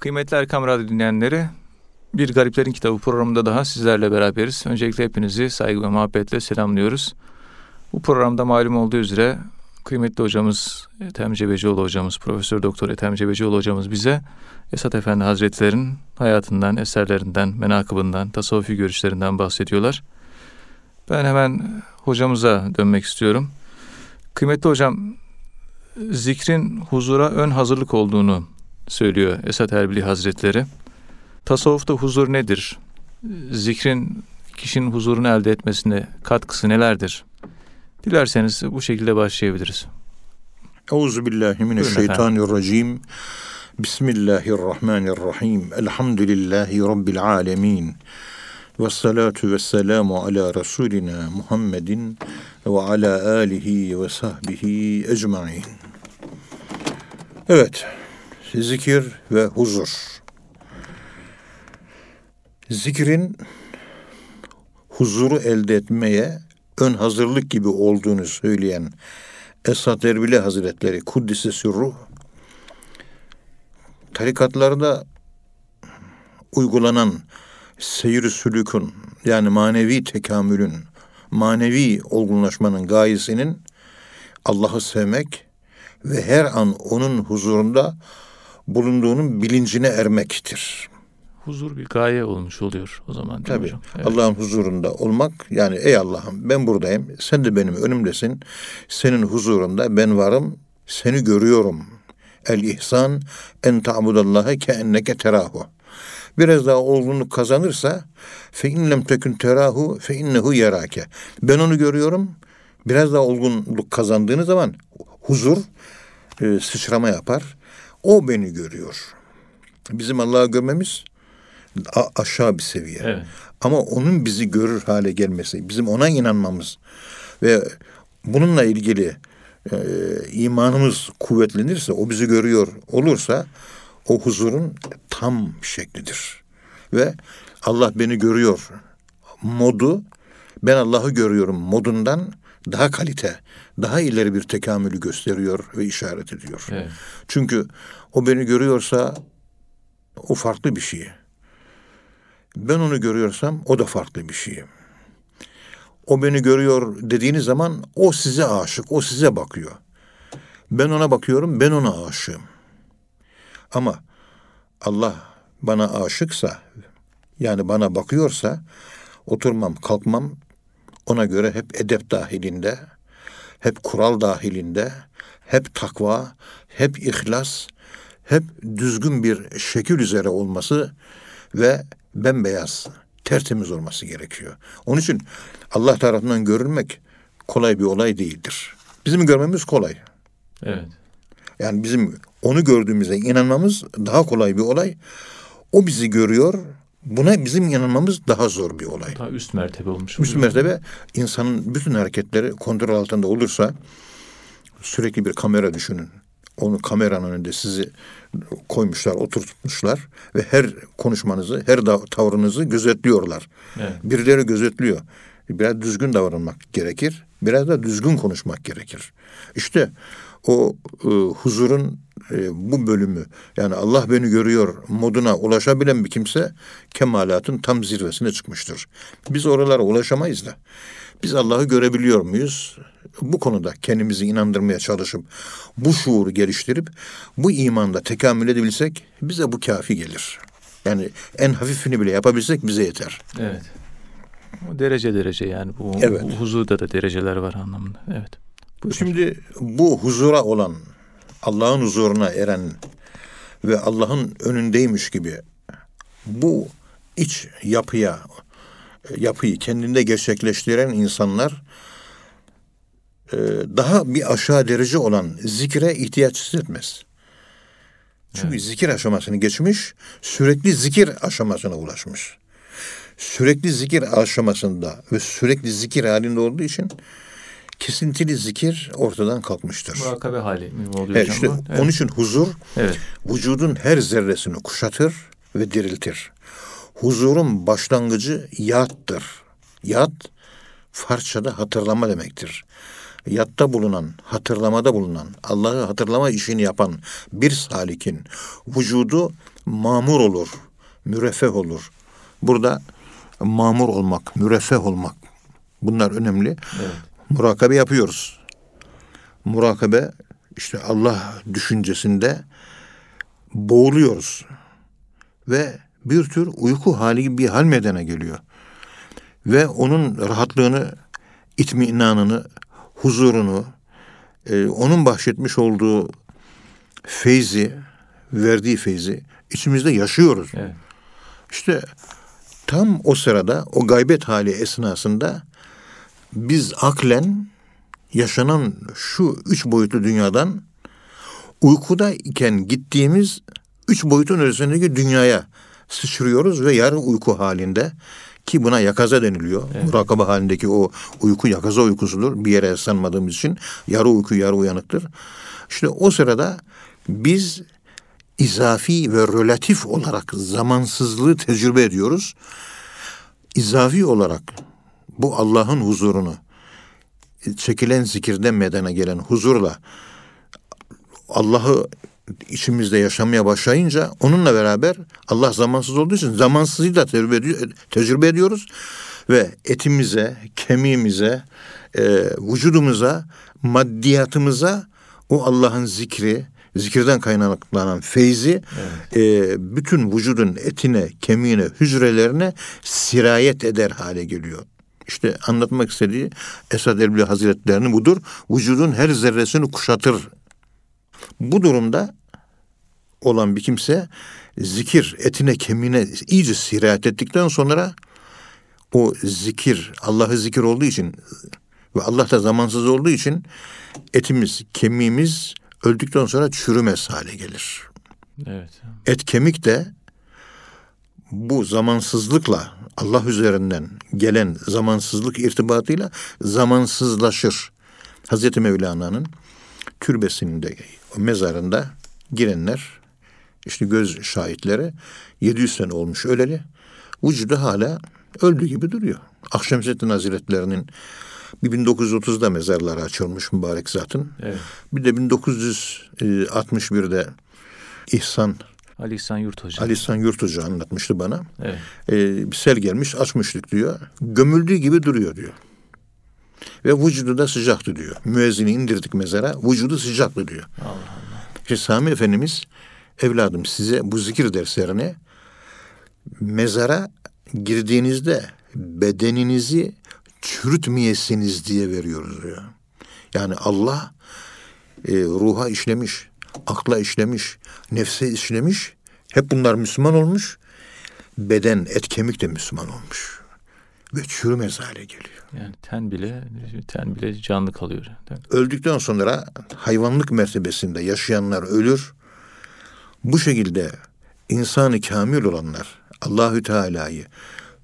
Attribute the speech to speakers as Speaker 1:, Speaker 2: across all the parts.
Speaker 1: Kıymetli Erkam Radyo dinleyenleri, Bir Gariplerin Kitabı programında daha sizlerle beraberiz. Öncelikle hepinizi saygı ve muhabbetle selamlıyoruz. Bu programda malum olduğu üzere kıymetli hocamız Ethem Cebecioğlu hocamız, Profesör Doktor Ethem Cebecioğlu hocamız bize Esat Efendi Hazretleri'nin hayatından, eserlerinden, menakıbından, tasavvufi görüşlerinden bahsediyorlar. Ben hemen hocamıza dönmek istiyorum. Kıymetli hocam, zikrin huzura ön hazırlık olduğunu söylüyor Esat Erbili Hazretleri. Tasavvufta huzur nedir? Zikrin kişinin huzurunu elde etmesine katkısı nelerdir? Dilerseniz bu şekilde başlayabiliriz.
Speaker 2: Euzubillahimineşşeytanirracim. Bismillahirrahmanirrahim. Elhamdülillahi Rabbil alemin. Ve salatu ve selamu ala Resulina Muhammedin ve ala alihi ve sahbihi ecmain. Evet, zikir ve huzur. Zikrin huzuru elde etmeye ön hazırlık gibi olduğunu söyleyen Esad Erbili Hazretleri Kuddise Sürruh tarikatlarda uygulanan seyir sülükün yani manevi tekamülün, manevi olgunlaşmanın gayesinin Allah'ı sevmek ve her an onun huzurunda bulunduğunun bilincine ermektir.
Speaker 1: Huzur bir gaye olmuş oluyor o zaman.
Speaker 2: Tabii. Hocam? Evet. Allah'ın huzurunda olmak yani ey Allah'ım ben buradayım. Sen de benim önümdesin. Senin huzurunda ben varım. Seni görüyorum. El ihsan en ta'budallaha ke enneke terahu. Biraz daha olgunluk kazanırsa fe inlem tekün terahu fe innehu yerake. Ben onu görüyorum. Biraz daha olgunluk kazandığınız zaman huzur e, sıçrama yapar. O beni görüyor. Bizim Allah'ı görmemiz aşağı bir seviye. Evet. Ama onun bizi görür hale gelmesi, bizim ona inanmamız ve bununla ilgili e, imanımız kuvvetlenirse, o bizi görüyor olursa o huzurun tam şeklidir. Ve Allah beni görüyor modu ben Allah'ı görüyorum modundan daha kalite, daha ileri bir tekamülü gösteriyor ve işaret ediyor. Evet. Çünkü o beni görüyorsa o farklı bir şey. Ben onu görüyorsam o da farklı bir şey. O beni görüyor dediğiniz zaman o size aşık, o size bakıyor. Ben ona bakıyorum, ben ona aşığım. Ama Allah bana aşıksa, yani bana bakıyorsa oturmam, kalkmam ona göre hep edep dahilinde, hep kural dahilinde, hep takva, hep ihlas, hep düzgün bir şekil üzere olması ve bembeyaz, tertemiz olması gerekiyor. Onun için Allah tarafından görülmek kolay bir olay değildir. Bizim görmemiz kolay.
Speaker 1: Evet.
Speaker 2: Yani bizim onu gördüğümüzde inanmamız daha kolay bir olay. O bizi görüyor. Buna bizim inanmamız daha zor bir olay.
Speaker 1: Daha üst mertebe olmuş.
Speaker 2: Üst mertebe insanın bütün hareketleri kontrol altında olursa sürekli bir kamera düşünün. Onu kameranın önünde sizi koymuşlar, oturtmuşlar ve her konuşmanızı, her tavrınızı gözetliyorlar. Evet. Birileri gözetliyor. Biraz düzgün davranmak gerekir. Biraz da düzgün konuşmak gerekir. İşte o e, huzurun e, bu bölümü yani Allah beni görüyor moduna ulaşabilen bir kimse kemalatın tam zirvesine çıkmıştır. Biz oralara ulaşamayız da. Biz Allah'ı görebiliyor muyuz? Bu konuda kendimizi inandırmaya çalışıp bu şuuru geliştirip bu imanda tekamül edebilsek bize bu kafi gelir. Yani en hafifini bile yapabilsek bize yeter.
Speaker 1: Evet. Derece derece yani bu, evet. bu huzurda da dereceler var anlamında. Evet.
Speaker 2: Buyurun. Şimdi bu huzura olan Allah'ın huzuruna eren ve Allah'ın önündeymiş gibi bu iç yapıya yapıyı kendinde gerçekleştiren insanlar e, daha bir aşağı derece olan zikre ihtiyaç hissetmez. Çünkü evet. zikir aşamasını geçmiş, sürekli zikir aşamasına ulaşmış. Sürekli zikir aşamasında ve sürekli zikir halinde olduğu için kesintili zikir ortadan kalkmıştır.
Speaker 1: Murakabe hali mi oluyor
Speaker 2: evet, işte evet. Onun için huzur evet. vücudun her zerresini kuşatır ve diriltir. Huzurun başlangıcı yattır. Yat Farsçada hatırlama demektir. yatta bulunan, hatırlamada bulunan, Allah'ı hatırlama işini yapan bir salikin vücudu mamur olur, müreffeh olur. Burada mamur olmak, müreffeh olmak bunlar önemli.
Speaker 1: Evet.
Speaker 2: Murakabe yapıyoruz. Murakabe işte Allah düşüncesinde boğuluyoruz. Ve bir tür uyku hali gibi bir hal meydana geliyor. Ve onun rahatlığını, itminanını, huzurunu, e, onun bahşetmiş olduğu feyzi, verdiği feyzi içimizde yaşıyoruz.
Speaker 1: Evet.
Speaker 2: İşte tam o sırada, o gaybet hali esnasında biz aklen yaşanan şu üç boyutlu dünyadan uykuda iken gittiğimiz üç boyutun ötesindeki dünyaya sıçrıyoruz ve yarı uyku halinde ki buna yakaza deniliyor.
Speaker 1: Evet.
Speaker 2: Murakaba halindeki o uyku yakaza uykusudur. Bir yere sanmadığımız için yarı uyku yarı uyanıktır. İşte o sırada biz izafi ve relatif olarak zamansızlığı tecrübe ediyoruz. İzafi olarak bu Allah'ın huzurunu çekilen zikirden meydana gelen huzurla Allah'ı içimizde yaşamaya başlayınca onunla beraber Allah zamansız olduğu için zamansızlığı da tecrübe, ediyor, tecrübe ediyoruz ve etimize, kemiğimize, e, vücudumuza, maddiyatımıza o Allah'ın zikri, zikirden kaynaklanan feyzi e, bütün vücudun etine, kemiğine, hücrelerine sirayet eder hale geliyor. İşte anlatmak istediği Esad Erbil Hazretleri'nin budur. Vücudun her zerresini kuşatır. Bu durumda olan bir kimse zikir etine kemiğine iyice sirayet ettikten sonra o zikir Allah'ı zikir olduğu için ve Allah da zamansız olduğu için etimiz, kemiğimiz öldükten sonra çürümez hale gelir.
Speaker 1: Evet.
Speaker 2: Et kemik de bu zamansızlıkla Allah üzerinden gelen zamansızlık irtibatıyla zamansızlaşır. Hazreti Mevlana'nın türbesinde, mezarında girenler, işte göz şahitleri 700 sene olmuş öleli. Vücudu hala öldü gibi duruyor. Akşemseddin Hazretleri'nin bir 1930'da mezarları açılmış mübarek zatın.
Speaker 1: Evet.
Speaker 2: Bir de 1961'de İhsan
Speaker 1: Ali İhsan Yurt Hoca.
Speaker 2: Ali İhsan Yurt Hoca anlatmıştı bana.
Speaker 1: Evet.
Speaker 2: Ee, bir sel gelmiş açmıştık diyor. Gömüldüğü gibi duruyor diyor. Ve vücudu da sıcaktı diyor. Müezzini indirdik mezara. Vücudu sıcaktı diyor.
Speaker 1: Allah Allah.
Speaker 2: İşte Sami Efendimiz evladım size bu zikir derslerini mezara girdiğinizde bedeninizi çürütmeyesiniz diye veriyoruz diyor. Yani Allah e, ruha işlemiş, akla işlemiş, nefse işlemiş. Hep bunlar Müslüman olmuş. Beden, et, kemik de Müslüman olmuş. Ve çürümez hale geliyor.
Speaker 1: Yani ten bile ten bile canlı kalıyor.
Speaker 2: Öldükten sonra hayvanlık mertebesinde yaşayanlar ölür. Bu şekilde insanı kamil olanlar Allahü Teala'yı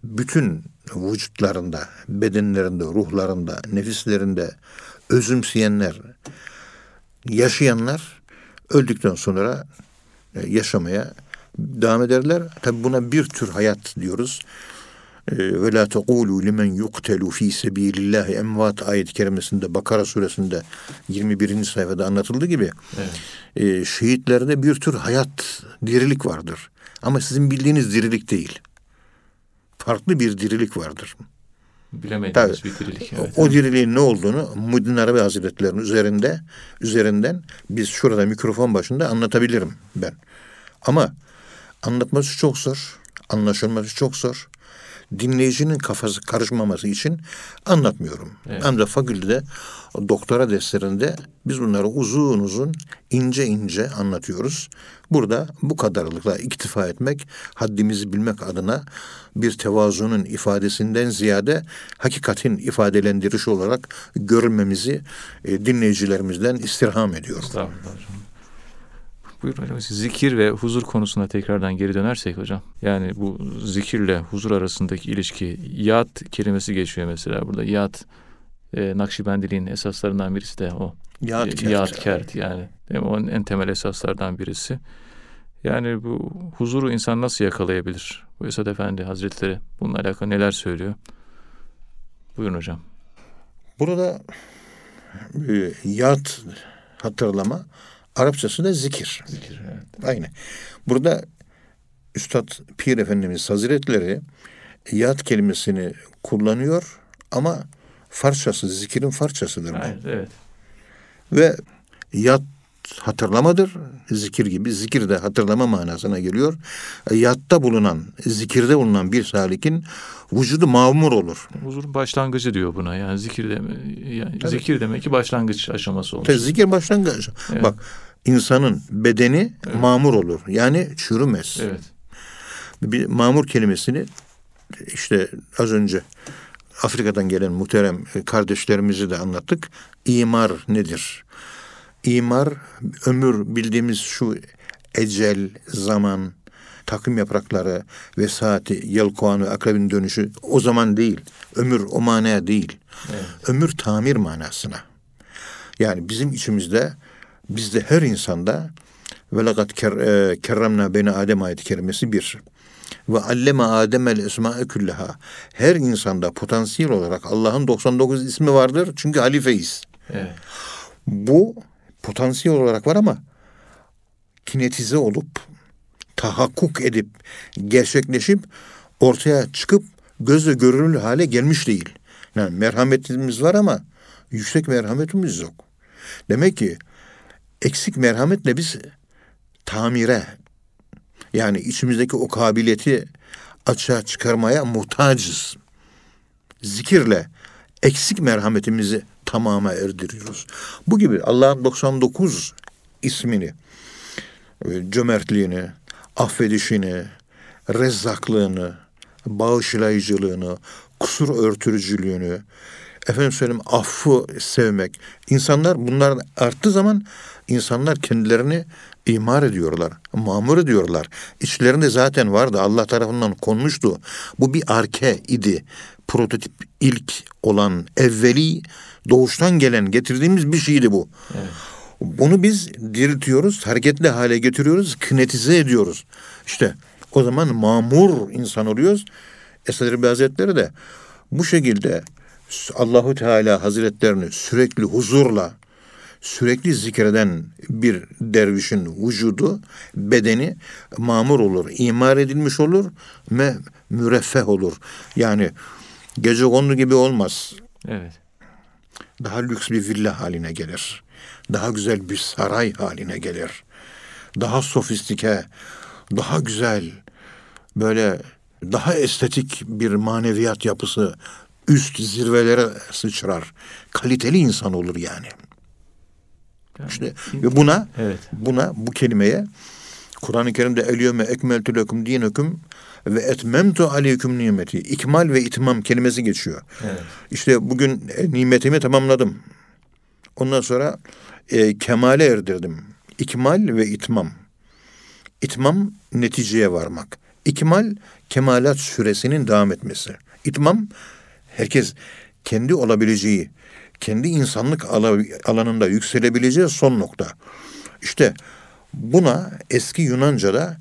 Speaker 2: bütün vücutlarında, bedenlerinde, ruhlarında, nefislerinde özümseyenler, yaşayanlar öldükten sonra e, yaşamaya devam ederler. Tabi buna bir tür hayat diyoruz. E, Ve la tekulu limen yuktelu fi sebilillahi emvat ayet-i kerimesinde Bakara suresinde 21. sayfada anlatıldığı gibi
Speaker 1: Evet.
Speaker 2: e, şehitlerde bir tür hayat, dirilik vardır. Ama sizin bildiğiniz dirilik değil. Farklı bir dirilik vardır.
Speaker 1: Bilemediğimiz bir dirilik. Evet.
Speaker 2: O diriliğin ne olduğunu Muhyiddin Arabi Hazretleri'nin üzerinde üzerinden biz şurada mikrofon başında anlatabilirim ben. Ama anlatması çok zor, anlaşılması çok zor. Dinleyicinin kafası karışmaması için anlatmıyorum.
Speaker 1: Evet.
Speaker 2: Ancak fakültede doktora derslerinde biz bunları uzun uzun ince ince anlatıyoruz. Burada bu kadarlıkla iktifa etmek, haddimizi bilmek adına bir tevazunun ifadesinden ziyade hakikatin ifadelendirişi olarak görülmemizi e, dinleyicilerimizden istirham ediyorum.
Speaker 1: Estağfurullah. Buyurun hocam. Zikir ve huzur konusuna tekrardan geri dönersek hocam. Yani bu zikirle huzur arasındaki ilişki. Yat kelimesi geçiyor mesela burada. Yat e, Nakşibendiliğin esaslarından birisi de o.
Speaker 2: Yat
Speaker 1: E,
Speaker 2: kert.
Speaker 1: Yat kert yani. Değil mi? Onun en temel esaslardan birisi. Yani bu huzuru insan nasıl yakalayabilir? Bu Esad Efendi Hazretleri bununla alakalı neler söylüyor? Buyurun hocam.
Speaker 2: Burada e, yat hatırlama, Arapçası da zikir.
Speaker 1: Zikir, evet.
Speaker 2: Aynı. Burada Üstad Pir Efendimiz Hazretleri yat kelimesini kullanıyor ama farçası, zikirin farçasıdır bu.
Speaker 1: Aynen, evet.
Speaker 2: Ve yat hatırlamadır. Zikir gibi. Zikir de hatırlama manasına geliyor. Yatta bulunan, zikirde bulunan bir salikin vücudu mamur olur.
Speaker 1: Huzurun başlangıcı diyor buna. Yani zikir deme, yani
Speaker 2: Tabii.
Speaker 1: zikir demek ki başlangıç aşaması olmuş.
Speaker 2: Te- Zikir başlangıç.
Speaker 1: Evet.
Speaker 2: Bak insanın bedeni mamur olur. Yani çürümez.
Speaker 1: Evet.
Speaker 2: Bir mamur kelimesini işte az önce Afrika'dan gelen muhterem kardeşlerimizi de anlattık. İmar nedir? İmar ömür bildiğimiz şu ecel, zaman, takım yaprakları ve saati, yelkoğanı, akrebin dönüşü o zaman değil. Ömür o manaya değil.
Speaker 1: Evet.
Speaker 2: Ömür tamir manasına. Yani bizim içimizde, bizde her insanda ve lakat e, kerremna beni Adem ayeti kerimesi bir. Ve alleme Adem'el esma'e külleha. Her insanda potansiyel olarak Allah'ın 99 ismi vardır. Çünkü halifeyiz.
Speaker 1: Evet.
Speaker 2: Bu potansiyel olarak var ama kinetize olup tahakkuk edip gerçekleşip ortaya çıkıp gözle görülür hale gelmiş değil. Yani merhametimiz var ama yüksek merhametimiz yok. Demek ki eksik merhametle biz tamire yani içimizdeki o kabiliyeti açığa çıkarmaya muhtacız. Zikirle eksik merhametimizi tamama erdiriyoruz. Bu gibi Allah'ın 99 ismini, e, cömertliğini, affedişini, rezzaklığını, bağışlayıcılığını, kusur örtürücülüğünü, efendim söyleyeyim affı sevmek. İnsanlar bunlar arttığı zaman insanlar kendilerini imar ediyorlar, mamur ediyorlar. İçlerinde zaten vardı Allah tarafından konmuştu. Bu bir arke idi. Prototip ilk olan evveli doğuştan gelen getirdiğimiz bir şeydi bu.
Speaker 1: Evet.
Speaker 2: Bunu biz diriltiyoruz, hareketli hale getiriyoruz, kinetize ediyoruz. İşte o zaman mamur insan oluyoruz. Esad Erbil Hazretleri de bu şekilde Allahu Teala Hazretlerini sürekli huzurla, sürekli zikreden bir dervişin vücudu, bedeni mamur olur, imar edilmiş olur ve müreffeh olur. Yani gece kondu gibi olmaz
Speaker 1: Evet.
Speaker 2: daha lüks bir villa haline gelir. Daha güzel bir saray haline gelir. Daha sofistike, daha güzel, böyle daha estetik bir maneviyat yapısı üst zirvelere sıçrar. Kaliteli insan olur yani.
Speaker 1: Yani-
Speaker 2: İşte ve buna
Speaker 1: Evet.
Speaker 2: buna bu kelimeye Kur'an-ı Kerim'de eliyeme ekmeltü lekum dineküm ve etmemtu aleyküm nimeti. İkmal ve itmam kelimesi geçiyor.
Speaker 1: Evet.
Speaker 2: İşte bugün e, nimetimi tamamladım. Ondan sonra e, kemale erdirdim. İkmal ve itmam. İtmam neticeye varmak. İkmal kemalat süresinin devam etmesi. İtmam herkes kendi olabileceği, kendi insanlık ala- alanında yükselebileceği son nokta. İşte buna eski Yunanca'da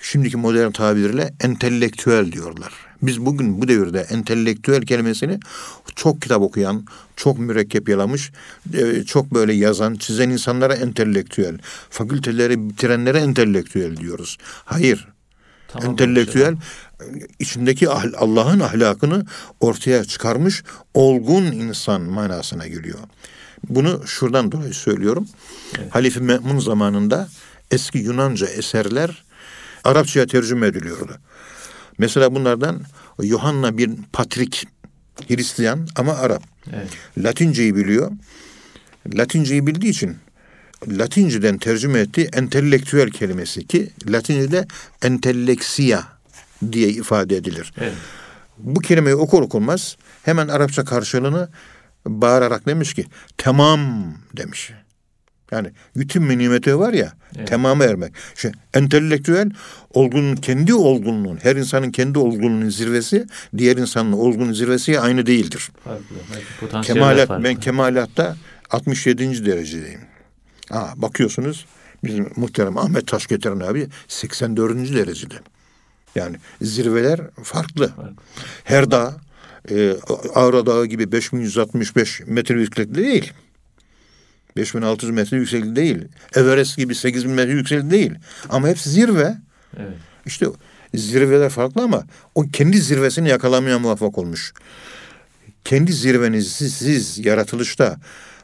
Speaker 2: şimdiki modern tabirle entelektüel diyorlar. Biz bugün bu devirde entelektüel kelimesini çok kitap okuyan, çok mürekkep yalamış, e, çok böyle yazan, çizen insanlara entelektüel, fakülteleri bitirenlere entelektüel diyoruz. Hayır.
Speaker 1: Tamam,
Speaker 2: entelektüel içindeki ahl- Allah'ın ahlakını ortaya çıkarmış olgun insan manasına geliyor. Bunu şuradan dolayı söylüyorum. Halife Me'mun zamanında eski Yunanca eserler Arapçaya tercüme ediliyordu. Mesela bunlardan Yohanna bir Patrik Hristiyan ama Arap.
Speaker 1: Evet.
Speaker 2: Latinceyi biliyor. Latinceyi bildiği için Latinceden tercüme ettiği entelektüel kelimesi ki Latince'de entelleksiya diye ifade edilir.
Speaker 1: Evet.
Speaker 2: Bu kelimeyi okur okunmaz hemen Arapça karşılığını bağırarak demiş ki tamam demiş. Yani bütün nimeti var ya
Speaker 1: Evet.
Speaker 2: tamamı ermek. Şu entelektüel olgunun kendi olgunluğun her insanın kendi olgunluğunun zirvesi diğer insanın olgunluğun zirvesi aynı değildir.
Speaker 1: Farklı.
Speaker 2: Kemalat
Speaker 1: farklı.
Speaker 2: ben kemalatta 67. derecedeyim. Ha, bakıyorsunuz bizim muhterem Ahmet Taşgetiren abi 84. derecede. Yani zirveler farklı.
Speaker 1: Farklı.
Speaker 2: Her dağ e, Ağrı Dağı gibi 5165 metre yükseklikte değil. 5600 metre yükseklik değil. Everest gibi 8000 metre yükseklik değil. Ama hepsi zirve.
Speaker 1: Evet.
Speaker 2: İşte zirveler farklı ama o kendi zirvesini yakalamaya muvaffak olmuş. Kendi zirvenizi siz, siz yaratılışta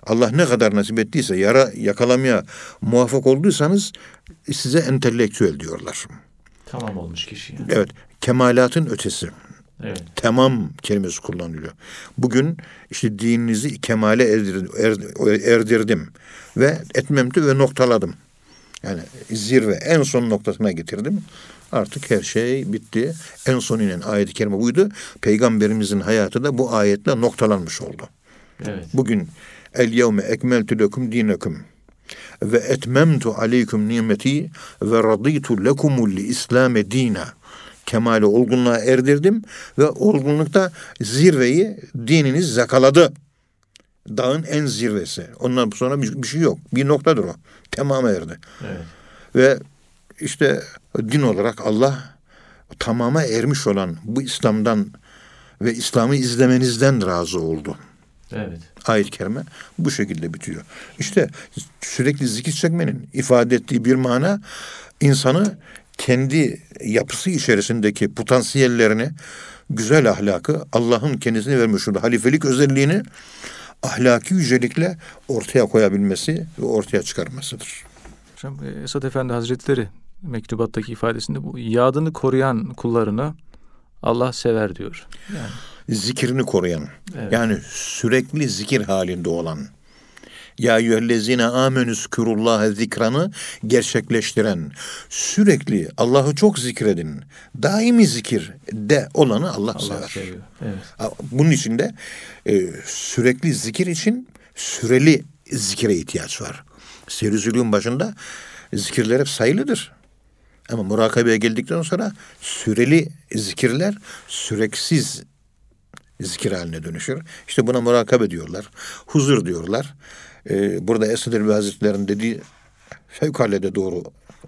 Speaker 2: Allah ne kadar nasip ettiyse yara yakalamaya muvaffak olduysanız size entelektüel diyorlar.
Speaker 1: Tamam olmuş kişi. Yani.
Speaker 2: Evet, kemalatın ötesi.
Speaker 1: Evet.
Speaker 2: Tamam kelimesi kullanılıyor. Bugün işte dininizi kemale erdirdim, er- erdirdim ve etmemti ve noktaladım. Yani zirve en son noktasına getirdim. Artık her şey bitti. En son inen ayet-i kerime buydu. Peygamberimizin hayatı da bu ayetle noktalanmış oldu.
Speaker 1: Evet.
Speaker 2: Bugün el yevme ekmeltu lekum dinekum ve etmemtu aleykum nimeti ve raditu lekumul islame dina. Kemale olgunluğa erdirdim ve olgunlukta zirveyi dininiz zakaladı. Dağın en zirvesi. Ondan sonra bir, bir şey yok. Bir noktadır o. Tamama erdi.
Speaker 1: Evet.
Speaker 2: Ve işte din olarak Allah tamama ermiş olan bu İslam'dan ve İslam'ı izlemenizden razı oldu.
Speaker 1: Evet.
Speaker 2: Ayet-i kerime bu şekilde bitiyor. İşte sürekli zikir çekmenin ifade ettiği bir mana insanı kendi yapısı içerisindeki potansiyellerini, güzel ahlakı, Allah'ın kendisine vermiş olduğu halifelik özelliğini ahlaki yücelikle ortaya koyabilmesi ve ortaya çıkarmasıdır.
Speaker 1: Hocam e, Esad Efendi Hazretleri mektubattaki ifadesinde bu yadını koruyan kullarını Allah sever diyor. Yani
Speaker 2: Zikrini koruyan,
Speaker 1: Evet.
Speaker 2: yani sürekli zikir halinde olan, ya eyyühellezine amenüs kürullâhe zikranı gerçekleştiren, sürekli Allah'ı çok zikredin, daimi zikir de olanı Allah,
Speaker 1: Allah
Speaker 2: sever.
Speaker 1: seviyor. Evet.
Speaker 2: Bunun için de e, sürekli zikir için süreli zikire ihtiyaç var. Serizülüğün başında zikirler hep sayılıdır. Ama murakabeye geldikten sonra süreli zikirler süreksiz zikir haline dönüşür. İşte buna murakabe diyorlar. Huzur diyorlar. Ee, burada Esad Erbil Hazretleri'nin dediği fevkalade doğru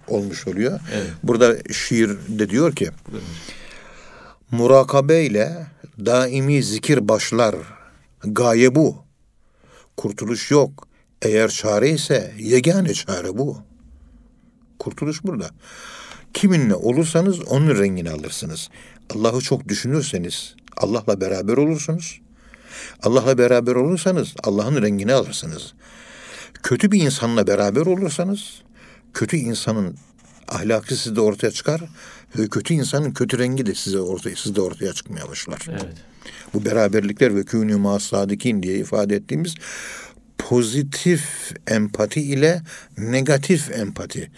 Speaker 2: olmuş oluyor.
Speaker 1: Evet.
Speaker 2: Burada şiirde diyor ki
Speaker 1: Buyurun.
Speaker 2: Murakabe ile daimi zikir başlar. Gaye bu. Kurtuluş yok. Eğer çare ise yegane çare bu. Kurtuluş burada. Kiminle olursanız onun rengini alırsınız. Allah'ı çok düşünürseniz Allah'la beraber olursunuz. Allah'la beraber olursanız Allah'ın rengini alırsınız. Kötü bir insanla beraber olursanız kötü insanın ahlakı sizde ortaya çıkar ve kötü insanın kötü rengi de size ortaya sizde ortaya çıkmaya başlar.
Speaker 1: Evet.
Speaker 2: Bu beraberlikler ve kûnü mâ sadikin diye ifade ettiğimiz pozitif empati ile negatif empati.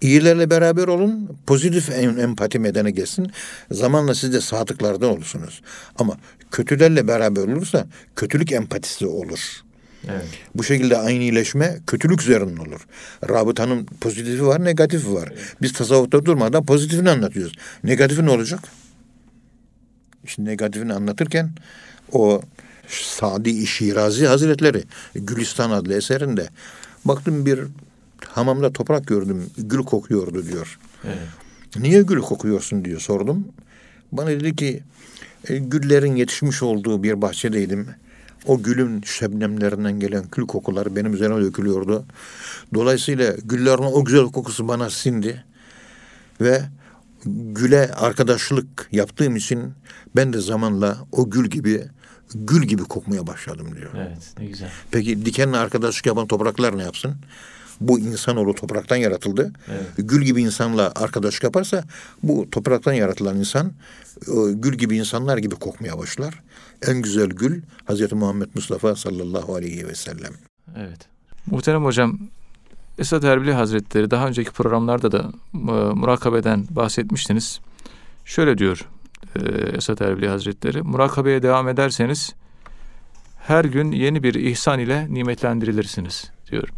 Speaker 2: İyilerle beraber olun, pozitif em- empati medene gelsin. Zamanla siz de sadıklardan olursunuz. Ama kötülerle beraber olursa kötülük empatisi olur.
Speaker 1: Evet.
Speaker 2: Bu şekilde aynileşme kötülük üzerinden olur. Rabıtanın pozitifi var, negatifi var. Biz tasavvufta durmadan pozitifini anlatıyoruz. Negatifi ne olacak? İşte negatifini anlatırken o Sadi Şirazi Hazretleri Gülistan adlı eserinde baktım bir hamamda toprak gördüm. Gül kokuyordu diyor.
Speaker 1: Evet.
Speaker 2: Niye gül kokuyorsun diyor sordum. Bana dedi ki "E, güllerin yetişmiş olduğu bir bahçedeydim. O gülün şebnemlerinden gelen kül kokuları benim üzerime dökülüyordu. Dolayısıyla güllerin o güzel kokusu bana sindi. Ve güle arkadaşlık yaptığım için ben de zamanla o gül gibi gül gibi kokmaya başladım diyor.
Speaker 1: Evet. Ne güzel.
Speaker 2: Peki dikenle arkadaşlık yapan topraklar ne yapsın? Bu insanoğlu topraktan yaratıldı.
Speaker 1: Evet.
Speaker 2: Gül gibi insanla arkadaşlık yaparsa bu topraktan yaratılan insan e, gül gibi insanlar gibi kokmaya başlar. En güzel gül Hazreti Muhammed Mustafa sallallahu aleyhi ve sellem.
Speaker 1: Evet. Muhterem hocam, Esad Erbili Hazretleri daha önceki programlarda da e, murakabeden bahsetmiştiniz. Şöyle diyor e, Esad Erbili Hazretleri, murakabeye devam ederseniz her gün yeni bir ihsan ile nimetlendirilirsiniz diyor.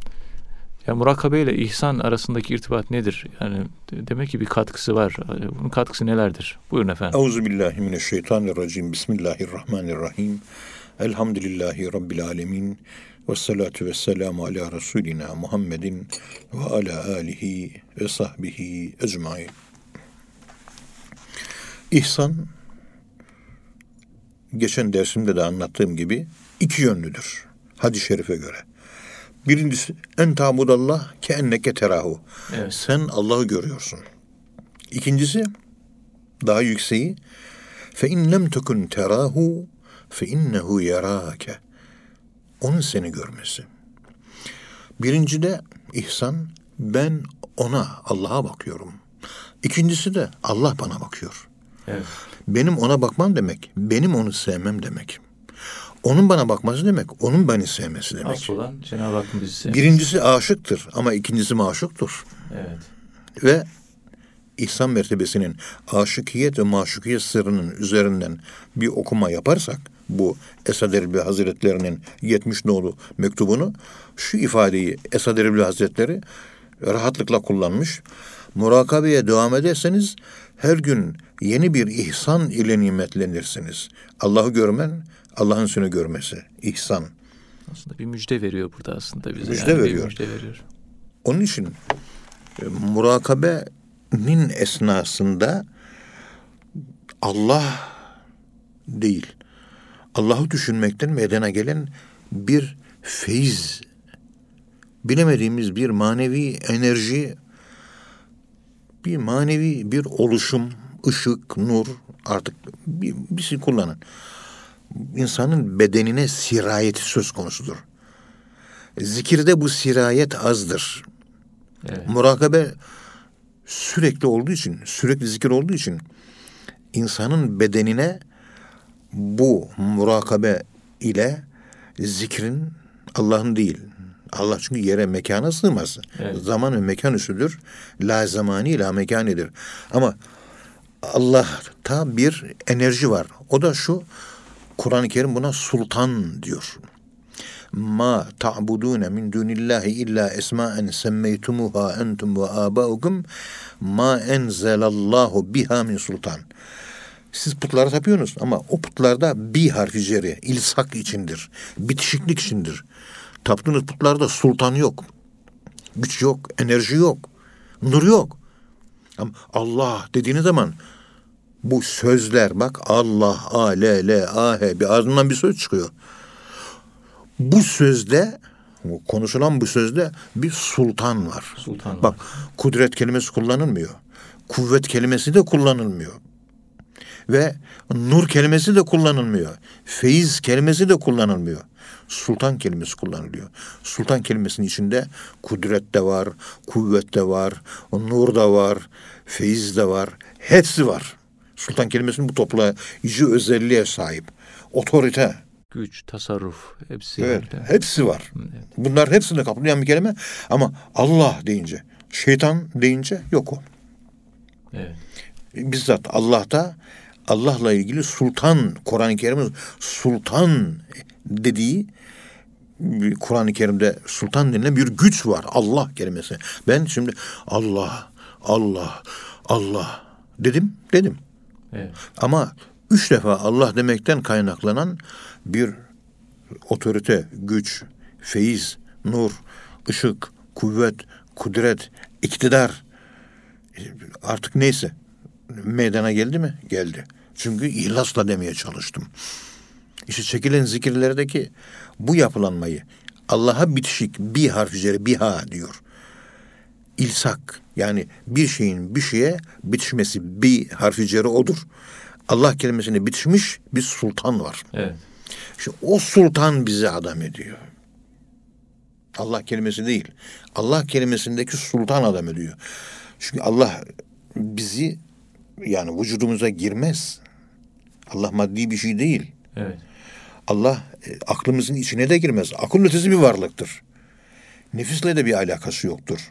Speaker 1: Ya murakabe ile ihsan arasındaki irtibat nedir? Yani de- demek ki bir katkısı var. Bunun katkısı nelerdir? Buyurun efendim.
Speaker 2: Euzu billahi mineşşeytanirracim. Bismillahirrahmanirrahim. Elhamdülillahi rabbil alamin. Ve salatu ve selamu ala Resulina Muhammedin ve ala alihi ve sahbihi ecmain. İhsan, geçen dersimde de anlattığım gibi iki yönlüdür. Hadis-i şerife göre. Birincisi en tabudallah ke enneke terahu.
Speaker 1: Evet.
Speaker 2: Sen Allah'ı görüyorsun. İkincisi daha yükseği fe in lem tekun terahu fe innehu yarake. Onun seni görmesi. Birinci de ihsan ben ona Allah'a bakıyorum. İkincisi de Allah bana bakıyor.
Speaker 1: Evet.
Speaker 2: Benim ona bakmam demek, benim onu sevmem demek. Onun bana bakması demek, onun beni sevmesi demek.
Speaker 1: Asıl olan Cenab-ı Hakk'ın bizi sevmesi.
Speaker 2: Birincisi aşıktır ama ikincisi maşuktur.
Speaker 1: Evet.
Speaker 2: Ve ihsan mertebesinin aşıkiyet ve maşukiyet sırrının üzerinden bir okuma yaparsak bu Esad Erbil Hazretleri'nin 70 nolu mektubunu şu ifadeyi Esad Erbil Hazretleri rahatlıkla kullanmış. Murakabeye devam ederseniz her gün yeni bir ihsan ile nimetlenirsiniz. Allah'ı görmen, Allah'ın seni görmesi. ihsan.
Speaker 1: Aslında bir müjde veriyor burada aslında bize.
Speaker 2: Müjde
Speaker 1: yani
Speaker 2: veriyor.
Speaker 1: müjde veriyor.
Speaker 2: Onun için e, murakabenin esnasında Allah değil, Allah'ı düşünmekten meydana gelen bir feyiz, bilemediğimiz bir manevi enerji, bir manevi bir oluşum, ışık, nur artık bir, bir şey kullanın. İnsanın bedenine sirayeti söz konusudur. Zikirde bu sirayet azdır.
Speaker 1: Evet.
Speaker 2: Murakabe sürekli olduğu için, sürekli zikir olduğu için insanın bedenine bu murakabe ile zikrin Allah'ın değil. Allah çünkü yere mekana sığmaz.
Speaker 1: Evet.
Speaker 2: Zaman ve mekan üstüdür. La zamani la mekanidir. Ama Allah'ta bir enerji var. O da şu Kur'an-ı Kerim buna sultan diyor. Ma ta'budun min dunillahi illa esma'en semmeytumuha entum ve abaukum ma enzelallahu biha min sultan. Siz putlara tapıyorsunuz ama o putlarda bi harfi ceri, ilsak içindir. Bitişiklik içindir. Taptığınız putlarda sultan yok. Güç yok, enerji yok. Nur yok. Ama Allah dediğiniz zaman bu sözler bak Allah, A, L, L, A, H bir ağzından bir söz çıkıyor. Bu sözde konuşulan bu sözde bir sultan var.
Speaker 1: Sultan var.
Speaker 2: Bak kudret kelimesi kullanılmıyor. Kuvvet kelimesi de kullanılmıyor. Ve nur kelimesi de kullanılmıyor. Feyiz kelimesi de kullanılmıyor. Sultan kelimesi kullanılıyor. Sultan kelimesinin içinde kudret de var, kuvvet de var, nur da var, feyiz de var. Hepsi var. Sultan kelimesinin bu toplayıcı özelliğe sahip. Otorite.
Speaker 1: Güç, tasarruf hepsi.
Speaker 2: Evet,
Speaker 1: yani.
Speaker 2: hepsi var.
Speaker 1: Evet.
Speaker 2: Bunlar hepsini kaplayan bir kelime ama Allah deyince, şeytan deyince yok o.
Speaker 1: Evet.
Speaker 2: bizzat Allah'ta Allah'la ilgili sultan Kur'an-ı Kerim'in sultan dediği Kur'an-ı Kerim'de sultan denilen bir güç var. Allah kelimesi. Ben şimdi Allah, Allah, Allah dedim, dedim. Ama üç defa Allah demekten kaynaklanan bir otorite, güç, feyiz, nur, ışık, kuvvet, kudret, iktidar artık neyse meydana geldi mi? Geldi. Çünkü ihlasla demeye çalıştım. İşte çekilen zikirlerdeki bu yapılanmayı Allah'a bitişik bir harf üzeri biha diyor. İlsak yani bir şeyin bir şeye bitişmesi bir harf üzeri odur. Allah kelimesine bitişmiş bir sultan var.
Speaker 1: Evet.
Speaker 2: İşte o sultan bizi adam ediyor. Allah kelimesi değil. Allah kelimesindeki sultan adam ediyor. Çünkü Allah bizi yani vücudumuza girmez. Allah maddi bir şey değil.
Speaker 1: Evet.
Speaker 2: Allah e, aklımızın içine de girmez. Akıl ötesi bir varlıktır. Nefisle de bir alakası yoktur.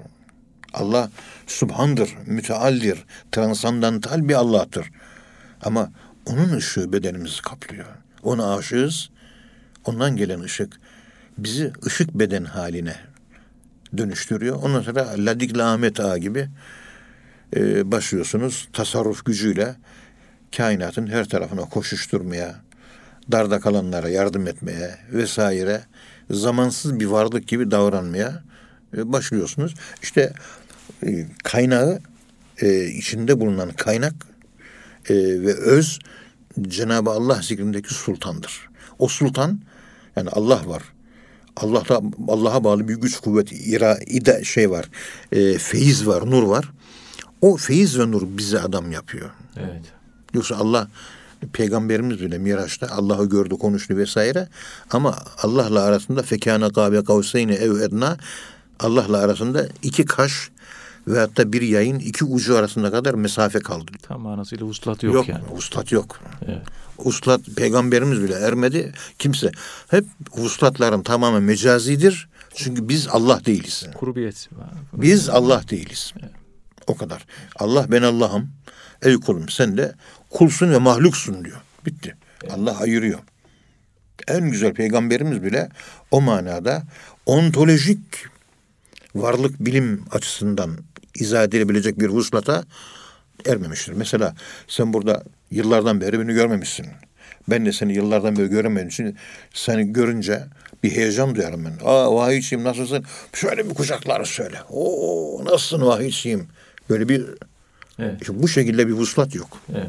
Speaker 2: Allah subhandır, mütealdir, transandantal bir Allah'tır. Ama onun ışığı bedenimizi kaplıyor. Ona aşığız. Ondan gelen ışık bizi ışık beden haline dönüştürüyor. Ondan sonra Ladik Ahmet Ağa gibi e, başlıyorsunuz tasarruf gücüyle kainatın her tarafına koşuşturmaya, darda kalanlara yardım etmeye vesaire zamansız bir varlık gibi davranmaya e, başlıyorsunuz. İşte e, kaynağı e, içinde bulunan kaynak e, ve öz Cenab-ı Allah zikrindeki sultandır. O sultan yani Allah var. Allah'ta Allah'a bağlı bir güç kuvvet ira ida şey var. E, feyiz var, nur var. O feyiz ve nur bizi adam yapıyor.
Speaker 1: Evet.
Speaker 2: Yoksa Allah peygamberimiz bile Miraç'ta Allah'ı gördü, konuştu vesaire. Ama Allah'la arasında fekâne gâbe kavseyni ev edna Allah'la arasında iki kaş ve hatta bir yayın iki ucu arasında kadar mesafe kaldı.
Speaker 1: Tam manasıyla uslat yok, yani.
Speaker 2: Uslat yok.
Speaker 1: Evet.
Speaker 2: Uslat peygamberimiz bile ermedi. Kimse. Hep uslatların tamamen mecazidir. Çünkü biz Allah değiliz.
Speaker 1: Kurubiyet.
Speaker 2: Biz Allah değiliz. O kadar. Allah ben Allah'ım. Ey kulum sen de kulsun ve mahluksun diyor. Bitti. Allah ayırıyor. En güzel peygamberimiz bile o manada ontolojik varlık bilim açısından izah edilebilecek bir vuslata ermemiştir. Mesela sen burada yıllardan beri beni görmemişsin. Ben de seni yıllardan beri göremediğim için seni görünce bir heyecan duyarım ben. Aa vahiyçiyim nasılsın? Şöyle bir kucaklar söyle. Oo nasılsın vahiyçiyim? Böyle bir
Speaker 1: Evet.
Speaker 2: işte bu şekilde bir vuslat yok.
Speaker 1: Evet.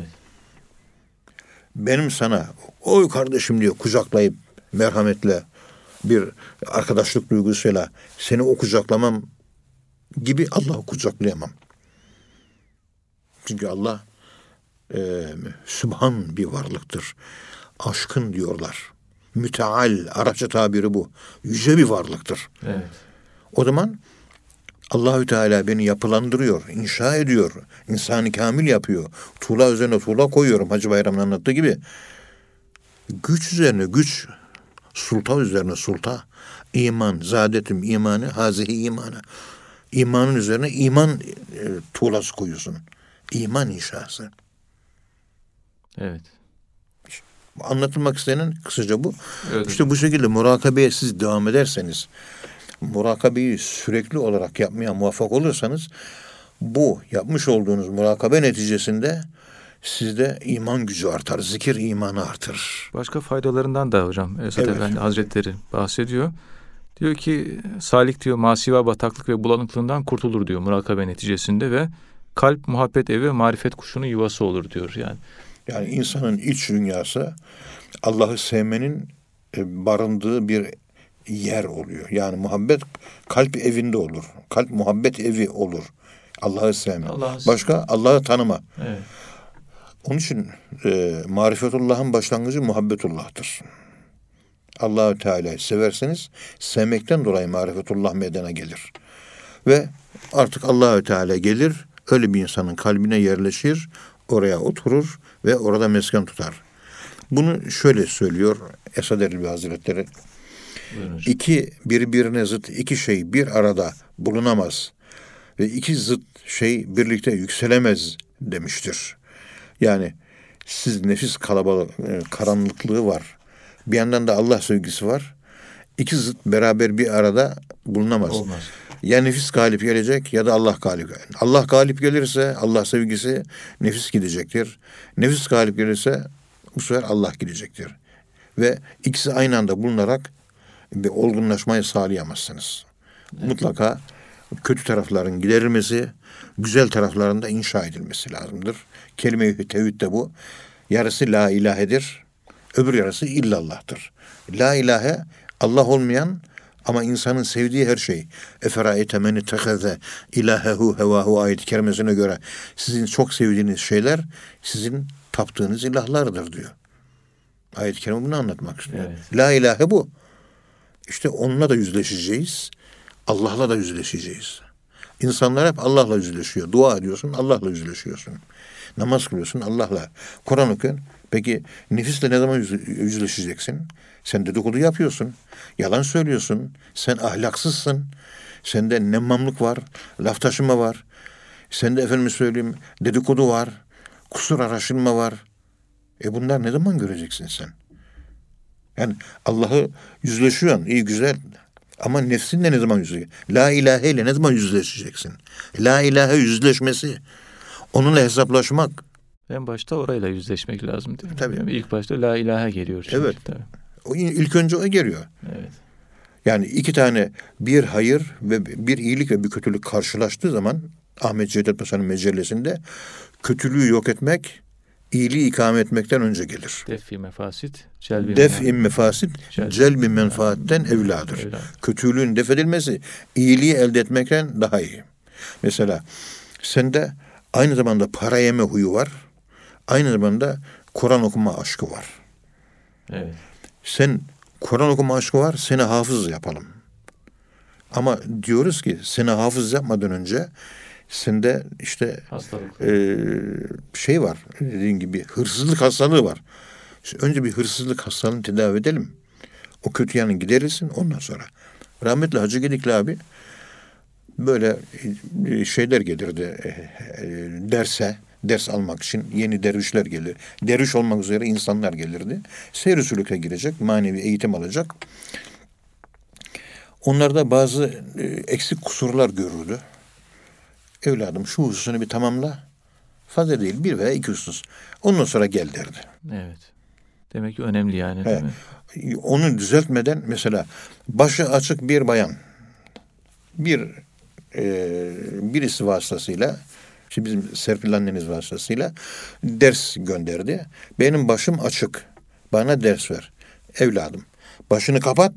Speaker 2: Benim sana oy kardeşim diyor kucaklayıp merhametle bir arkadaşlık duygusuyla seni o kucaklamam gibi Allah'ı kucaklayamam. Çünkü Allah e, sübhan bir varlıktır. Aşkın diyorlar. Müteal, Arapça tabiri bu. Yüce bir varlıktır.
Speaker 1: Evet.
Speaker 2: O zaman Allahü Teala beni yapılandırıyor, inşa ediyor, insanı kamil yapıyor. Tuğla üzerine tuğla koyuyorum Hacı Bayram'ın anlattığı gibi. Güç üzerine güç, sulta üzerine sulta, iman, zadetim imanı, hazihi imanı. İmanın üzerine iman e, tuğlası koyuyorsun. İman inşası.
Speaker 1: Evet.
Speaker 2: Anlatılmak istenen kısaca bu.
Speaker 1: Evet.
Speaker 2: İşte bu şekilde murakabeye siz devam ederseniz, murakabeyi sürekli olarak yapmaya muvaffak olursanız, bu yapmış olduğunuz murakabe neticesinde sizde iman gücü artar, zikir imanı artır.
Speaker 1: Başka faydalarından da hocam Esat
Speaker 2: Evet.
Speaker 1: Efendi Hazretleri bahsediyor. Diyor ki salik diyor masiva bataklık ve bulanıklığından kurtulur diyor murakabe neticesinde ve kalp muhabbet evi marifet kuşunun yuvası olur diyor yani.
Speaker 2: Yani insanın iç dünyası Allah'ı sevmenin e, barındığı bir yer oluyor. Yani muhabbet kalp evinde olur. Kalp muhabbet evi olur. Allah'ı sevme.
Speaker 1: Allah'ı
Speaker 2: Başka Allah'ı tanıma.
Speaker 1: Evet.
Speaker 2: Onun için e, marifetullah'ın başlangıcı muhabbetullah'tır. Allahü Teala'yı severseniz sevmekten dolayı marifetullah meydana gelir. Ve artık Allahü Teala gelir, öyle bir insanın kalbine yerleşir, oraya oturur ve orada mesken tutar. Bunu şöyle söylüyor Esad Erbil Hazretleri.
Speaker 1: Buyurun.
Speaker 2: İki birbirine zıt iki şey bir arada bulunamaz ve iki zıt şey birlikte yükselemez demiştir. Yani siz nefis kalabalık e, karanlıklığı var. Bir yandan da Allah sevgisi var. İki zıt beraber bir arada bulunamaz.
Speaker 1: Olmaz.
Speaker 2: Ya nefis galip gelecek ya da Allah galip. Allah galip gelirse Allah sevgisi nefis gidecektir. Nefis galip gelirse bu sefer Allah gidecektir. Ve ikisi aynı anda bulunarak bir olgunlaşmayı sağlayamazsınız. Mutlaka kötü tarafların giderilmesi, güzel tarafların da inşa edilmesi lazımdır. Kelime-i tevhid de bu. Yarısı la ilahedir, öbür yarısı illallah'tır. La ilahe Allah olmayan ama insanın sevdiği her şey. Eferaite meni teheze ilahehu hevahu ayet-i kerimesine göre sizin çok sevdiğiniz şeyler sizin taptığınız ilahlardır diyor. Ayet-i kerime bunu anlatmak istiyor.
Speaker 1: Evet.
Speaker 2: La ilahe bu. İşte onunla da yüzleşeceğiz. Allah'la da yüzleşeceğiz. İnsanlar hep Allah'la yüzleşiyor. Dua ediyorsun, Allah'la yüzleşiyorsun. Namaz kılıyorsun Allah'la. Kur'an okuyorsun. Peki nefisle ne zaman yüz- yüzleşeceksin? Sen dedikodu yapıyorsun. Yalan söylüyorsun. Sen ahlaksızsın. Sende nemmamlık var. Laf taşıma var. Sende efendim söyleyeyim dedikodu var. Kusur araştırma var. E bunlar ne zaman göreceksin sen? Yani Allah'ı yüzleşiyorsun. iyi güzel. Ama nefsinle ne zaman yüzleşeceksin? La ilahe ile ne zaman yüzleşeceksin? La ilahe yüzleşmesi. Onunla hesaplaşmak.
Speaker 1: En başta orayla yüzleşmek lazım değil mi?
Speaker 2: Tabii.
Speaker 1: Yani ilk başta la ilahe geliyor. çünkü.
Speaker 2: Evet.
Speaker 1: Tabii.
Speaker 2: O ilk önce o geliyor.
Speaker 1: Evet.
Speaker 2: Yani iki tane bir hayır ve bir iyilik ve bir kötülük karşılaştığı zaman Ahmet Cevdet Paşa'nın mecellesinde kötülüğü yok etmek iyiliği ikame etmekten önce gelir.
Speaker 1: Defi mefasit, celbi
Speaker 2: Def-i mefasit,
Speaker 1: Celbi.
Speaker 2: celbi menfaatten evladır.
Speaker 1: Evladır.
Speaker 2: Kötülüğün def edilmesi iyiliği elde etmekten daha iyi. Mesela sende aynı zamanda para yeme huyu var. Aynı zamanda Kur'an okuma aşkı var.
Speaker 1: Evet.
Speaker 2: Sen Kur'an okuma aşkı var, seni hafız yapalım. Ama diyoruz ki seni hafız yapmadan önce sende işte
Speaker 1: Hastalık.
Speaker 2: e, şey var. Dediğin gibi hırsızlık hastalığı var. İşte önce bir hırsızlık hastalığını tedavi edelim. O kötü yanı giderirsin ondan sonra. Rahmetli Hacı Gedikli abi böyle şeyler gelirdi derse ders almak için yeni dervişler gelir. Derviş olmak üzere insanlar gelirdi. Seyir sülüke girecek, manevi eğitim alacak. Onlarda bazı e, eksik kusurlar görürdü. Evladım şu hususunu bir tamamla. Fazla değil bir veya iki husus. Ondan sonra gel derdi.
Speaker 1: Evet. Demek ki önemli yani değil
Speaker 2: He.
Speaker 1: mi?
Speaker 2: Onu düzeltmeden mesela başı açık bir bayan bir e, birisi vasıtasıyla işte bizim Serpil anneniz vasıtasıyla ders gönderdi. Benim başım açık. Bana ders ver. Evladım başını kapat.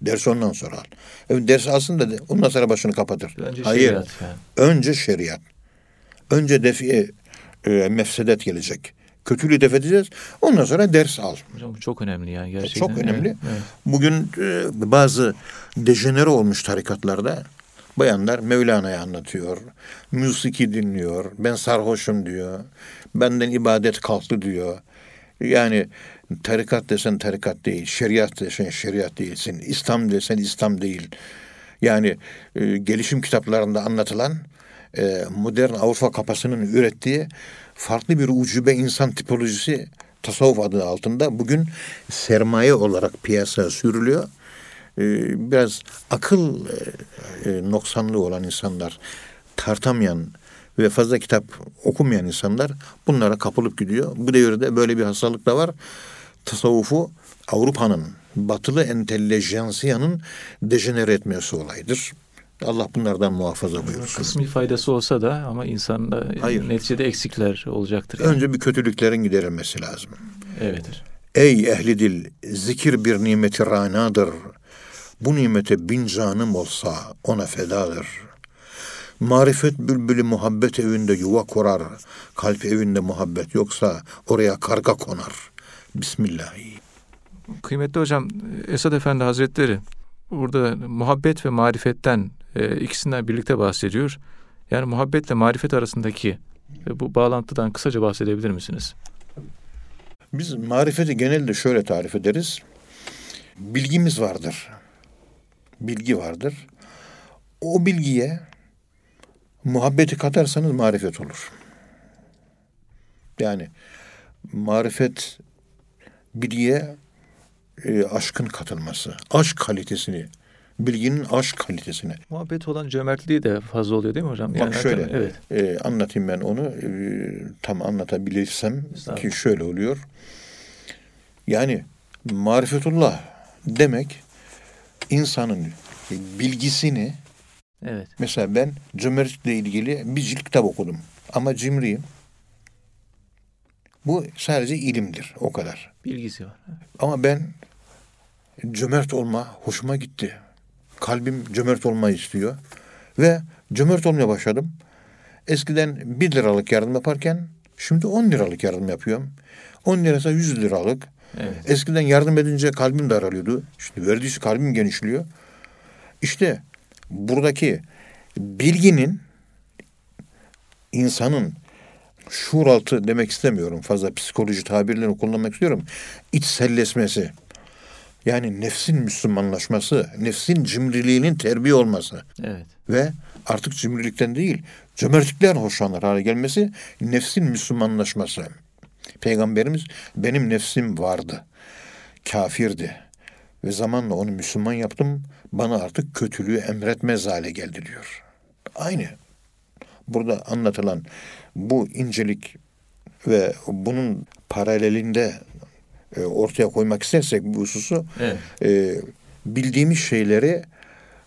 Speaker 2: Ders ondan sonra al. Evet, ders alsın da ondan sonra başını kapatır.
Speaker 1: Önce
Speaker 2: Hayır.
Speaker 1: şeriat yani.
Speaker 2: Önce şeriat. Önce defi e, mefsedet gelecek. Kötülüğü def edeceğiz. Ondan sonra ders al.
Speaker 1: Hocam bu çok önemli yani gerçekten.
Speaker 2: Çok önemli.
Speaker 1: Evet, evet.
Speaker 2: Bugün e, bazı dejenere olmuş tarikatlarda bayanlar Mevlana'yı anlatıyor. Musiki dinliyor. Ben sarhoşum diyor. Benden ibadet kalktı diyor. Yani tarikat desen tarikat değil. Şeriat desen şeriat değilsin. İslam desen İslam değil. Yani e, gelişim kitaplarında anlatılan e, modern Avrupa kafasının ürettiği farklı bir ucube insan tipolojisi tasavvuf adı altında bugün sermaye olarak piyasaya sürülüyor. E, biraz akıl e, e, noksanlığı olan insanlar, tartamayan ve fazla kitap okumayan insanlar bunlara kapılıp gidiyor. Bu devirde böyle bir hastalık da var. Tasavvufu Avrupa'nın, batılı entelejansiyanın dejenere etmesi olayıdır. Allah bunlardan muhafaza buyursun.
Speaker 1: Kısmi faydası olsa da ama insanda
Speaker 2: Hayır.
Speaker 1: neticede eksikler olacaktır. Yani.
Speaker 2: Önce bir kötülüklerin giderilmesi lazım.
Speaker 1: Evet.
Speaker 2: Ey ehli dil, zikir bir nimeti ranadır. Bu nimete bin canım olsa ona fedadır. Marifet bülbülü muhabbet evinde yuva kurar. Kalp evinde muhabbet yoksa oraya karga konar. Bismillahirrahmanirrahim.
Speaker 1: Kıymetli hocam Esad Efendi Hazretleri burada muhabbet ve marifetten e, ikisinden birlikte bahsediyor. Yani muhabbetle marifet arasındaki e, bu bağlantıdan kısaca bahsedebilir misiniz?
Speaker 2: Biz marifeti genelde şöyle tarif ederiz. Bilgimiz vardır. Bilgi vardır. O bilgiye muhabbeti katarsanız marifet olur. Yani marifet bilgiye e, aşkın katılması. Aşk kalitesini, bilginin aşk kalitesini.
Speaker 1: Muhabbet olan cömertliği de fazla oluyor değil mi hocam?
Speaker 2: Bak şöyle,
Speaker 1: hakikaten- Evet.
Speaker 2: e, anlatayım ben onu. E, tam anlatabilirsem ki şöyle oluyor. Yani marifetullah demek insanın bilgisini
Speaker 1: Evet.
Speaker 2: mesela ben cömertlikle ilgili bir cilt kitap okudum ama cimriyim. Bu sadece ilimdir o kadar.
Speaker 1: Bilgisi var.
Speaker 2: Ama ben cömert olma hoşuma gitti. Kalbim cömert olmayı istiyor. Ve cömert olmaya başladım. Eskiden 1 liralık yardım yaparken şimdi 10 liralık yardım yapıyorum. 10 lirası 100 liralık.
Speaker 1: Evet.
Speaker 2: Eskiden yardım edince kalbim daralıyordu. Şimdi verdiyse kalbim genişliyor. İşte buradaki bilginin insanın şuur altı demek istemiyorum. Fazla psikoloji tabirlerini kullanmak istiyorum. İçselleşmesi. Yani nefsin Müslümanlaşması, nefsin cimriliğinin terbiye olması
Speaker 1: Evet.
Speaker 2: ve artık cimrilikten değil, cömertlikten hoşlanır hale gelmesi nefsin Müslümanlaşması. Peygamberimiz benim nefsim vardı, kafirdi ve zamanla onu Müslüman yaptım, bana artık kötülüğü emretmez hale geldi diyor. Aynı. Burada anlatılan bu incelik ve bunun paralelinde e, ortaya koymak istersek bu hususu
Speaker 1: Evet.
Speaker 2: e, bildiğimiz şeyleri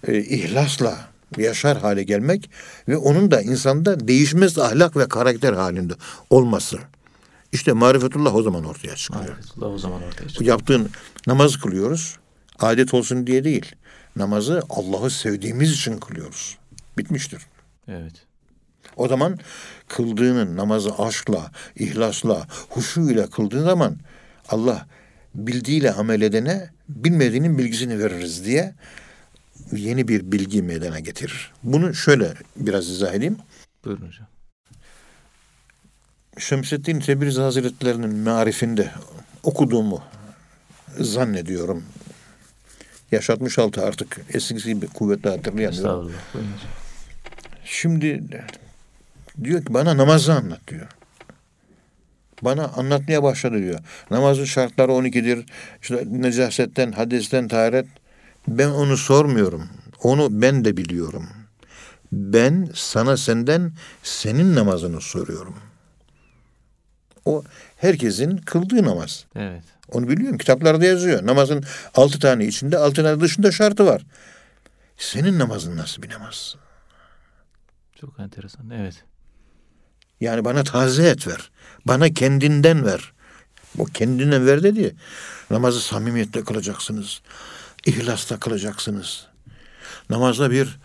Speaker 2: e, ihlasla yaşar hale gelmek ve onun da insanda değişmez ahlak ve karakter halinde olması. İşte marifetullah o zaman ortaya çıkıyor.
Speaker 1: Marifetullah o zaman ortaya
Speaker 2: Bu
Speaker 1: çıkıyor.
Speaker 2: yaptığın namazı kılıyoruz. Adet olsun diye değil. Namazı Allah'ı sevdiğimiz için kılıyoruz. Bitmiştir.
Speaker 1: Evet.
Speaker 2: O zaman kıldığının namazı aşkla, ihlasla, huşu ile kıldığın zaman Allah bildiğiyle amel edene bilmediğinin bilgisini veririz diye yeni bir bilgi meydana getirir. Bunu şöyle biraz izah edeyim.
Speaker 1: Buyurun hocam.
Speaker 2: Şemseddin Tebriz Hazretlerinin marifinde okuduğumu zannediyorum. Yaş 66 artık eskisi gibi kuvvetle hatırlayamıyorum. Şimdi diyor ki bana namazı anlat diyor. Bana anlatmaya başladı diyor. Namazın şartları 12'dir. İşte necasetten, hadesten, taharet. Ben onu sormuyorum. Onu ben de biliyorum. Ben sana senden senin namazını soruyorum. O herkesin kıldığı namaz.
Speaker 1: Evet.
Speaker 2: Onu biliyorum. Kitaplarda yazıyor. Namazın altı tane içinde, altı tane dışında şartı var. Senin namazın nasıl bir namaz?
Speaker 1: Çok enteresan. Evet.
Speaker 2: Yani bana taze et ver. Bana kendinden ver. O kendinden ver dedi. Namazı samimiyetle kılacaksınız. İhlasla kılacaksınız. Namazda bir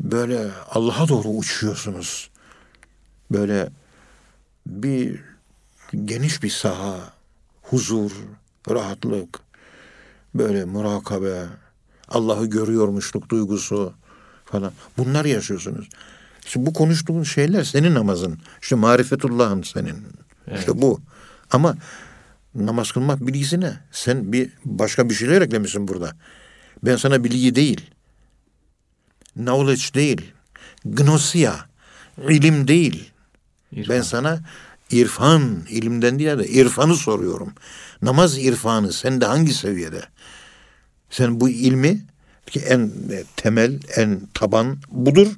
Speaker 2: böyle Allah'a doğru uçuyorsunuz. Böyle bir geniş bir saha, huzur, rahatlık, böyle murakabe, Allah'ı görüyormuşluk duygusu falan. Bunlar yaşıyorsunuz. Şimdi bu konuştuğun şeyler senin namazın. İşte marifetullahın senin.
Speaker 1: Evet.
Speaker 2: İşte bu. Ama namaz kılmak bilgisi ne? Sen bir başka bir şeyler eklemişsin burada. Ben sana bilgi değil. Knowledge değil. Gnosia. ilim değil.
Speaker 1: İrfan.
Speaker 2: Ben sana irfan, ilimden değil de irfanı soruyorum. Namaz irfanı sende hangi seviyede? Sen bu ilmi ki en e, temel, en taban budur.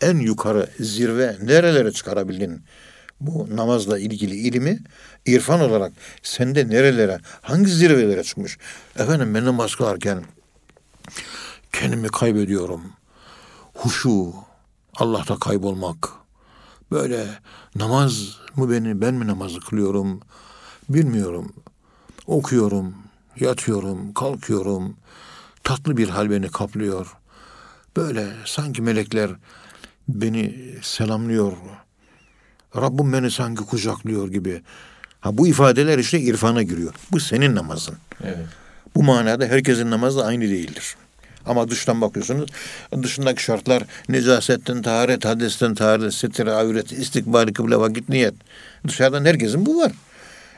Speaker 2: En yukarı zirve nerelere çıkarabildin? Bu namazla ilgili ilmi irfan olarak sende nerelere, hangi zirvelere çıkmış? Efendim ben namaz kılarken kendimi kaybediyorum. Huşu, Allah'ta kaybolmak. Böyle namaz mı beni, ben mi namazı kılıyorum bilmiyorum. Okuyorum, yatıyorum, kalkıyorum. Tatlı bir hal beni kaplıyor. Böyle sanki melekler beni selamlıyor. Rabbim beni sanki kucaklıyor gibi. Ha bu ifadeler işte irfana giriyor. Bu senin namazın.
Speaker 1: Evet.
Speaker 2: Bu manada herkesin namazı aynı değildir. Ama dıştan bakıyorsunuz. Dışındaki şartlar necasetten taharet, hadesten taharet, sitire, avret, istikbali, kıble, vakit, niyet. Dışarıdan herkesin bu var.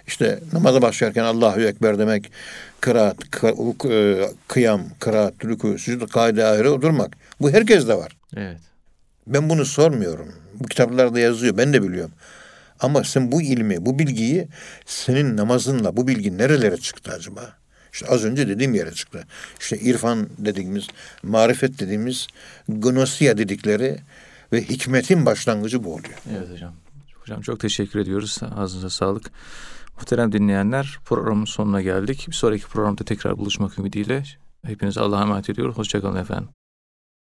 Speaker 2: İşte namaza başlarken Allahu Ekber demek, kıraat, kı- e, kıyam, kıraat, rükû, sücud, kaide, ahire durmak. Bu herkeste var.
Speaker 1: Evet.
Speaker 2: Ben bunu sormuyorum. Bu kitaplarda yazıyor. Ben de biliyorum. Ama sen bu ilmi, bu bilgiyi senin namazınla bu bilgi nerelere çıktı acaba? İşte az önce dediğim yere çıktı. İşte irfan dediğimiz, marifet dediğimiz, gnosia dedikleri ve hikmetin başlangıcı bu oluyor.
Speaker 1: Evet hocam. Hocam çok teşekkür ediyoruz. Ağzınıza sağlık. Muhterem dinleyenler programın sonuna geldik. Bir sonraki programda tekrar buluşmak ümidiyle hepinize Allah'a emanet ediyoruz. Hoşçakalın efendim.